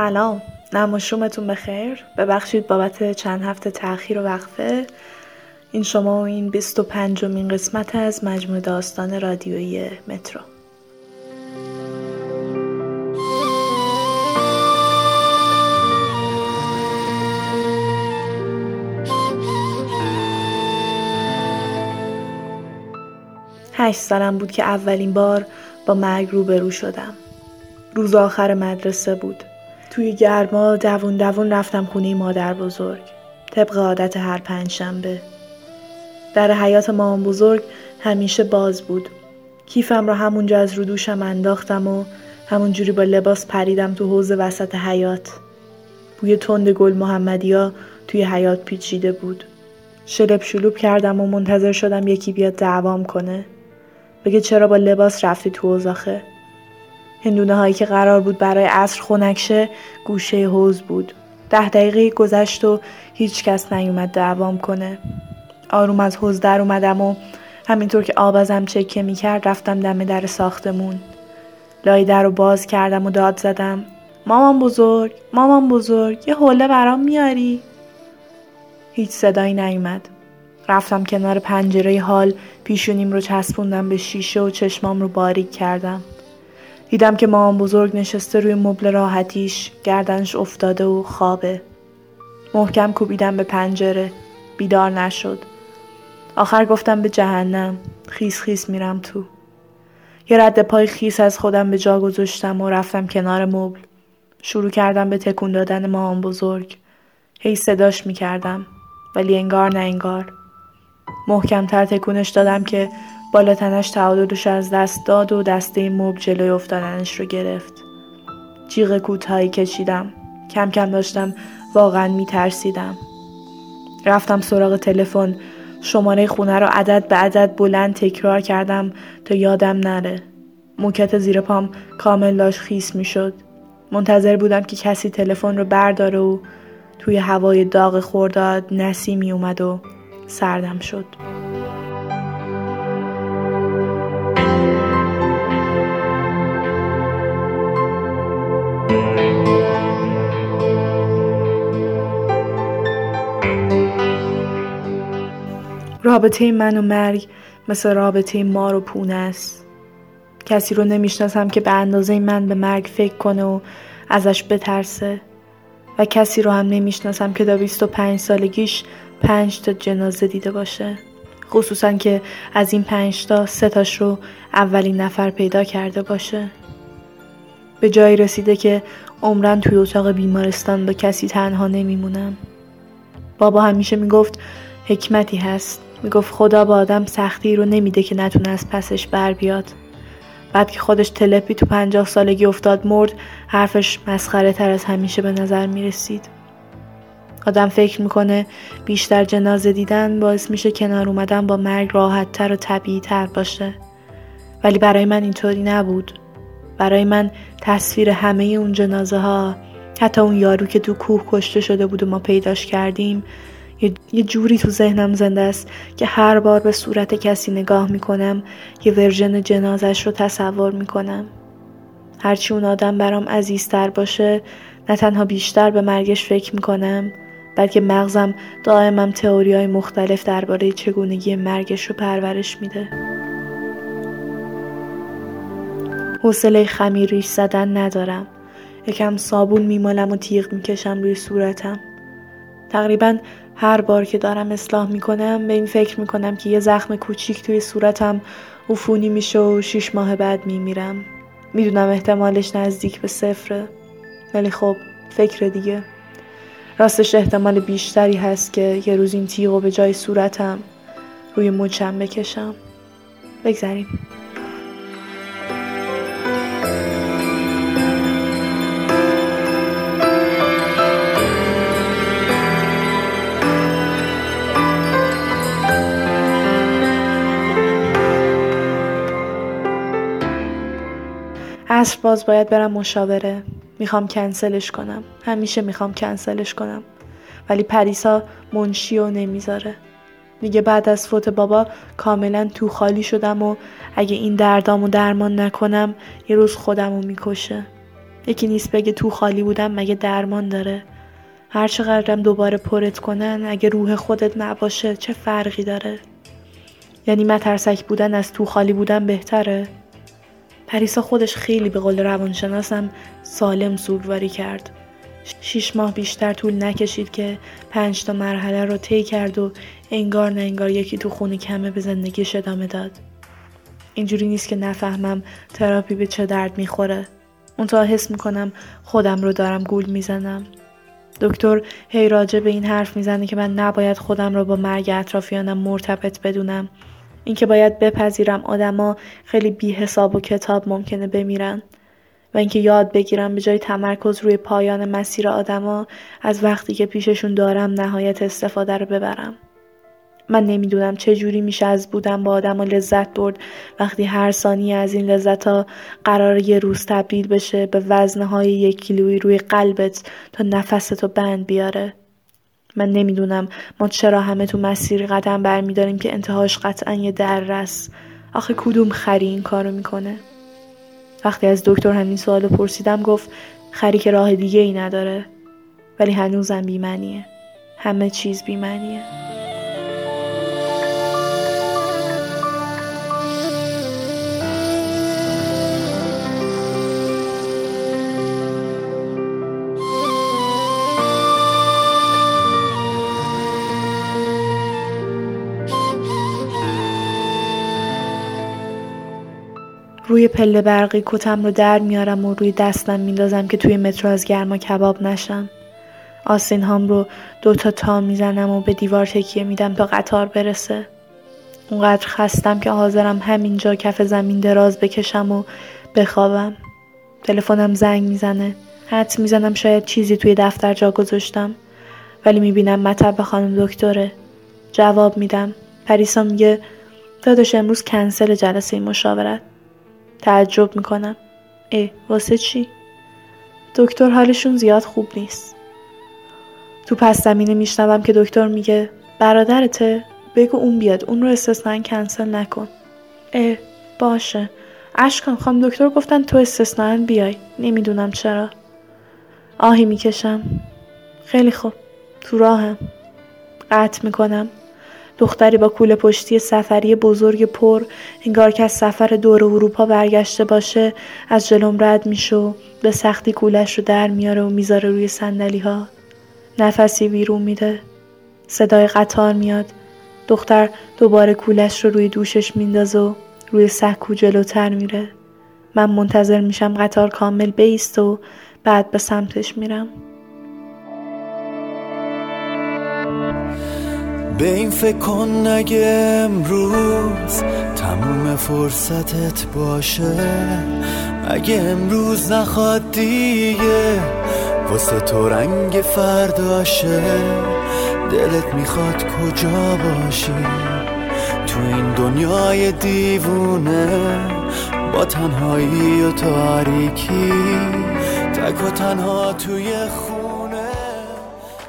سلام. نم و شومتون بخیر. ببخشید بابت چند هفته تاخیر و وقفه. این شما و این 25 مین قسمت از مجموع داستان رادیویی مترو. هشت سالم بود که اولین بار با مرگ روبرو شدم. روز آخر مدرسه بود. توی گرما دوون دوون رفتم خونه مادر بزرگ. طبق عادت هر پنجشنبه. در حیات مامان بزرگ همیشه باز بود. کیفم را همونجا از رو دوشم انداختم و همونجوری با لباس پریدم تو حوز وسط حیات بوی تند گل محمدیا توی حیات پیچیده بود. شلب شلوب کردم و منتظر شدم یکی بیاد دعوام کنه. بگه چرا با لباس رفتی تو اوزاخه هندونه هایی که قرار بود برای عصر خونکشه گوشه حوز بود. ده دقیقه گذشت و هیچ کس نیومد دعوام کنه. آروم از حوز در اومدم و همینطور که آب ازم چکه می‌کرد رفتم دم در ساختمون. لای در رو باز کردم و داد زدم. مامان بزرگ مامان بزرگ یه حوله برام میاری؟ هیچ صدایی نیومد. رفتم کنار پنجره حال پیشونیم رو چسبوندم به شیشه و چشمام رو باریک کردم. دیدم که مامان بزرگ نشسته روی مبل راحتیش گردنش افتاده و خوابه. محکم کوبیدم به پنجره. بیدار نشد. آخر گفتم به جهنم. خیس خیس میرم تو. یه رد پای خیس از خودم به جا گذاشتم و رفتم کنار مبل. شروع کردم به تکون دادن مامان بزرگ. هی صداش می‌کردم ولی انگار نه انگار. محکمتر تکونش دادم که بالا تنش تعادلش از دست داد و دسته مب جلوی افتادنش رو گرفت. جیغ کوتاهی کشیدم. کم کم داشتم واقعا میترسیدم. رفتم سراغ تلفن. شماره خونه رو عدد به عدد بلند تکرار کردم تا یادم نره. موکت زیر پام کامل داشت خیس می‌شد. منتظر بودم که کسی تلفن رو برداره و توی هوای داغ خورداد نسیمی اومد و سردم شد. رابطه من و مرگ مثل رابطه مار و پونه است. کسی رو نمی‌شناسم که به اندازه من به مرگ فکر کنه و ازش بترسه. و کسی رو هم نمی‌شناسم که تا 25 سالگیش پنج تا جنازه دیده باشه. خصوصا که از این پنج تا سه تاش رو اولین نفر پیدا کرده باشه. به جایی رسیده که عمرن توی اتاق بیمارستان با کسی تنها نمیمونم. بابا همیشه می‌گفت حکمتی هست. می‌گفت خدا با آدم سختی رو نمیده که نتونه از پسش بر بیاد. بعد که خودش تلپی تو پنجاه سالگی افتاد مرد حرفش مسخره تر از همیشه به نظر می‌رسید. آدم فکر می‌کنه بیشتر جنازه دیدن باعث میشه کنار اومدن با مرگ راحت تر و طبیعی تر باشه. ولی برای من اینطوری نبود. برای من تصویر همه اون جنازه ها حتی اون یارو که تو کوه کشته شده بود و ما پیداش کردیم یه جوری تو ذهنم زنده است که هر بار به صورت کسی نگاه می‌کنم یه ورژن جنازش رو تصور می‌کنم. هرچی اون آدم برام عزیزتر باشه نه تنها بیشتر به مرگش فکر می‌کنم بلکه مغزم دائمم تئوری های مختلف درباره چگونگی مرگش رو پرورش میده. حوصله خمیر ریش زدن ندارم. یکم صابون میمالم و تیغ می‌کشم روی صورتم. تقریبا هر بار که دارم اصلاح می‌کنم به این فکر می‌کنم که یه زخم کوچیک توی صورتم عفونی میشه و شیش ماه بعد میمیرم. می‌دونم احتمالش نزدیک به صفره ولی خب فکر دیگه. راستش احتمال بیشتری هست که یه روز این تیغو به جای صورتم روی مچم بکشم. بگذریم. عصر باز باید برم مشاوره. می‌خوام کنسلش کنم. همیشه می‌خوام کنسلش کنم. ولی پریسا منشی و نمی‌ذاره. میگه بعد از فوت بابا کاملا تو خالی شدم و اگه این دردامو درمان نکنم یه روز خودمو می‌کشه. یکی نیست بگه تو خالی بودم مگه درمان داره. هر چقدرم دوباره پرت کنن اگه روح خودت نباشه چه فرقی داره؟ یعنی مترسک بودن از تو خالی بودن بهتره؟ پریسا خودش خیلی به قول روانشناسم سالم سوگواری کرد. شیش ماه بیشتر طول نکشید که پنج تا مرحله رو طی کرد و انگار نه انگار یکی تو خونی کمه به زندگیش ادامه داد. اینجوری نیست که نفهمم تراپی به چه درد می‌خوره. تا حس می‌کنم خودم رو دارم گول می‌زنم. دکتر هی راجع به این حرف می‌زنه که من نباید خودم رو با مرگ اطرافیانم مرتبط بدونم. اینکه باید بپذیرم آدما خیلی بی حساب و کتاب ممکنه بمیرن و اینکه یاد بگیرم به جای تمرکز روی پایان مسیر آدما از وقتی که پیششون دارم نهایت استفاده رو ببرم. من نمی‌دونم چه جوری میشه از بودن با آدم و لذت برد وقتی هر ثانیه از این لذت ها قرار یه روز تبدیل بشه به وزنهای یک کیلویی روی قلبت تا نفستو بند بیاره. من نمی‌دونم. ما چرا همه تو مسیری قدم برمیداریم که انتهاش قطعا یه رس آخه کدوم خری این کارو می‌کنه؟ وقتی از دکتر همین سوال پرسیدم گفت خری که راه دیگه ای نداره. ولی هنوزم بیمنیه همه چیز بیمنیه روی پله برقی کتم رو در میارم و روی دستم میندازم که توی مترو از گرما کباب نشم. آسین هام رو دوتا تا می‌زنم و به دیوار تکیه میدم تا قطار برسه. اونقدر خستم که حاضرم همینجا کف زمین دراز بکشم و بخوابم. تلفنم زنگ می‌زنه. حد می‌زنم شاید چیزی توی دفتر جا گذاشتم. ولی می‌بینم مطب خانم دکتره. جواب میدم. پریسا میگه داداش امروز کنسل جلسه مشاورت. تعجب می‌کنم. ای واسه چی؟ دکتر حالشون زیاد خوب نیست. تو پس زمینه میشنوم که دکتر میگه برادرته بگو اون بیاد اون رو استثنا کنسل نکن. اه باشه. اشکان خانم دکتر گفتن تو استثنا بیای. نمی‌دونم چرا. آهی می‌کشم. خیلی خوب. تو راهم. قطع می‌کنم. دختری با کوله پشتی سفری بزرگ پر انگار که از سفر دور اروپا برگشته باشه از جلوم رد میشه و به سختی کولش رو در میاره و می‌ذاره روی سندلی ها نفسی بیرون میده. صدای قطار میاد. دختر دوباره کولش رو روی دوشش میندازه و روی سکو جلوتر میره. من منتظر میشم قطار کامل بیست و بعد به سمتش میرم. به این فکر کن اگه امروز تموم فرصتت باشه. اگه امروز نخواد دیگه واسه تو رنگ فرداشه دلت می‌خواد کجا باشی؟ تو این دنیای دیوونه با تنهایی و تاریکی. تک و تنها توی خونه.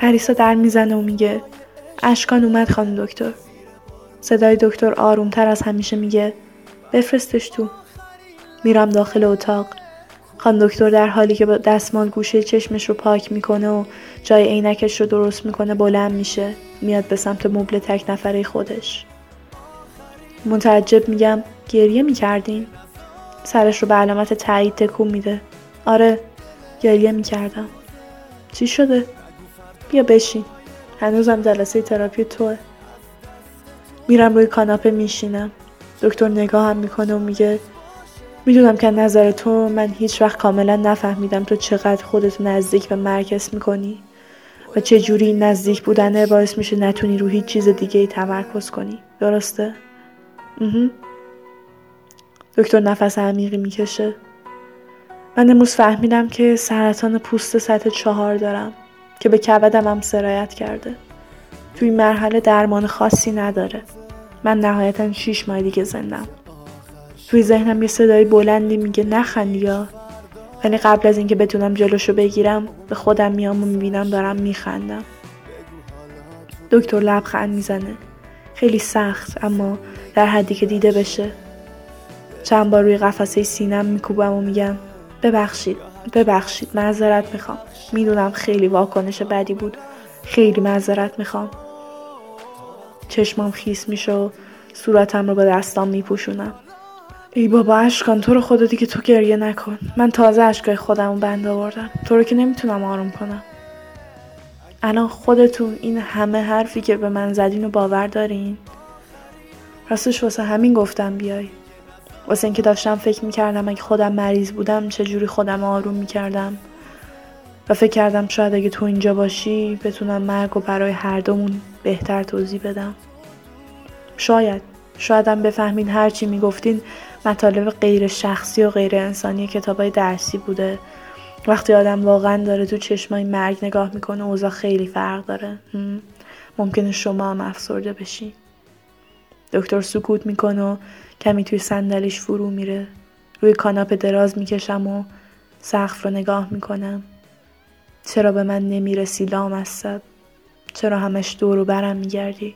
عریسا در می‌زنه و میگه اشکان اومد خانم دکتر. صدای دکتر آرومتر از همیشه میگه بفرستش تو. میرم داخل اتاق. خان دکتر در حالی که با دستمال گوشه چشمش رو پاک می‌کنه و جای عینکش رو درست می‌کنه بلند میشه. میاد به سمت مبل تک نفره خودش. متعجب میگم گریه می‌کردین؟ سرش رو به علامت تایید تکون میده. آره گریه می‌کردم. چی شده؟ بیا بشین. هنوزم جلسه تراپی توه. میرم روی کاناپه میشینم. دکتر نگاهم می‌کنه و میگه می‌دونم که نظر تو من هیچ وقت کاملا نفهمیدم تو چقدر خودتو نزدیک به مرکز می‌کنی و چه جوری نزدیک بودنه باعث میشه نتونی رو هیچ چیز دیگه ای تمرکز کنی. درسته؟ دکتر نفس عمیقی می‌کشه. من امروز فهمیدم که سرطان پوست سطح چهار دارم. که به کبدم هم سرایت کرده. توی مرحله درمان خاصی نداره. من نهایتا شیش ماه دیگه زندم. توی ذهنم یه صدای بلندی میگه نخندی یا. ولی قبل از اینکه بتونم جلوشو بگیرم به خودم میام و می‌بینم دارم میخندم. دکتر لبخند می‌زنه. خیلی سخت اما در حدی که دیده بشه. چند بار روی قفسه سینم میکوبم و میگم ببخشید. ببخشید معذرت می‌خوام. می‌دونم خیلی واکنش بدی بود. خیلی معذرت می‌خوام. چشمام خیس میشه و صورتم رو با دستام میپوشونم. ای بابا اشکان تو رو خدا دیگه تو گریه نکن. من تازه اشکای خودم رو بند آوردم. تو رو که نمی‌تونم آروم کنم. الان خودتون این همه حرفی که به من زدین و باور دارین؟ راستش واسه همین گفتم بیای واسه اینکه داشتم فکر می‌کردم اگه خودم مریض بودم چجوری خودم آروم می‌کردم. و فکر کردم شاید اگه تو اینجا باشی بتونم مرگ و برای هر دومون بهتر توضیح بدم. شاید. شایدم بفهمین هرچی می‌گفتین مطالب غیر شخصی و غیر انسانی کتابای درسی بوده. وقتی آدم واقعا داره تو چشمای مرگ نگاه می‌کنه اوضاع خیلی فرق داره. ممکنه شما هم افسرده بشی. دکتر سکوت می‌کنه و کمی توی صندلیش فرو میره. روی کاناپه دراز می‌کشم و سقف رو نگاه می‌کنم. چرا به من نمی‌رسی لامصب چرا همش دور و برم میگردی؟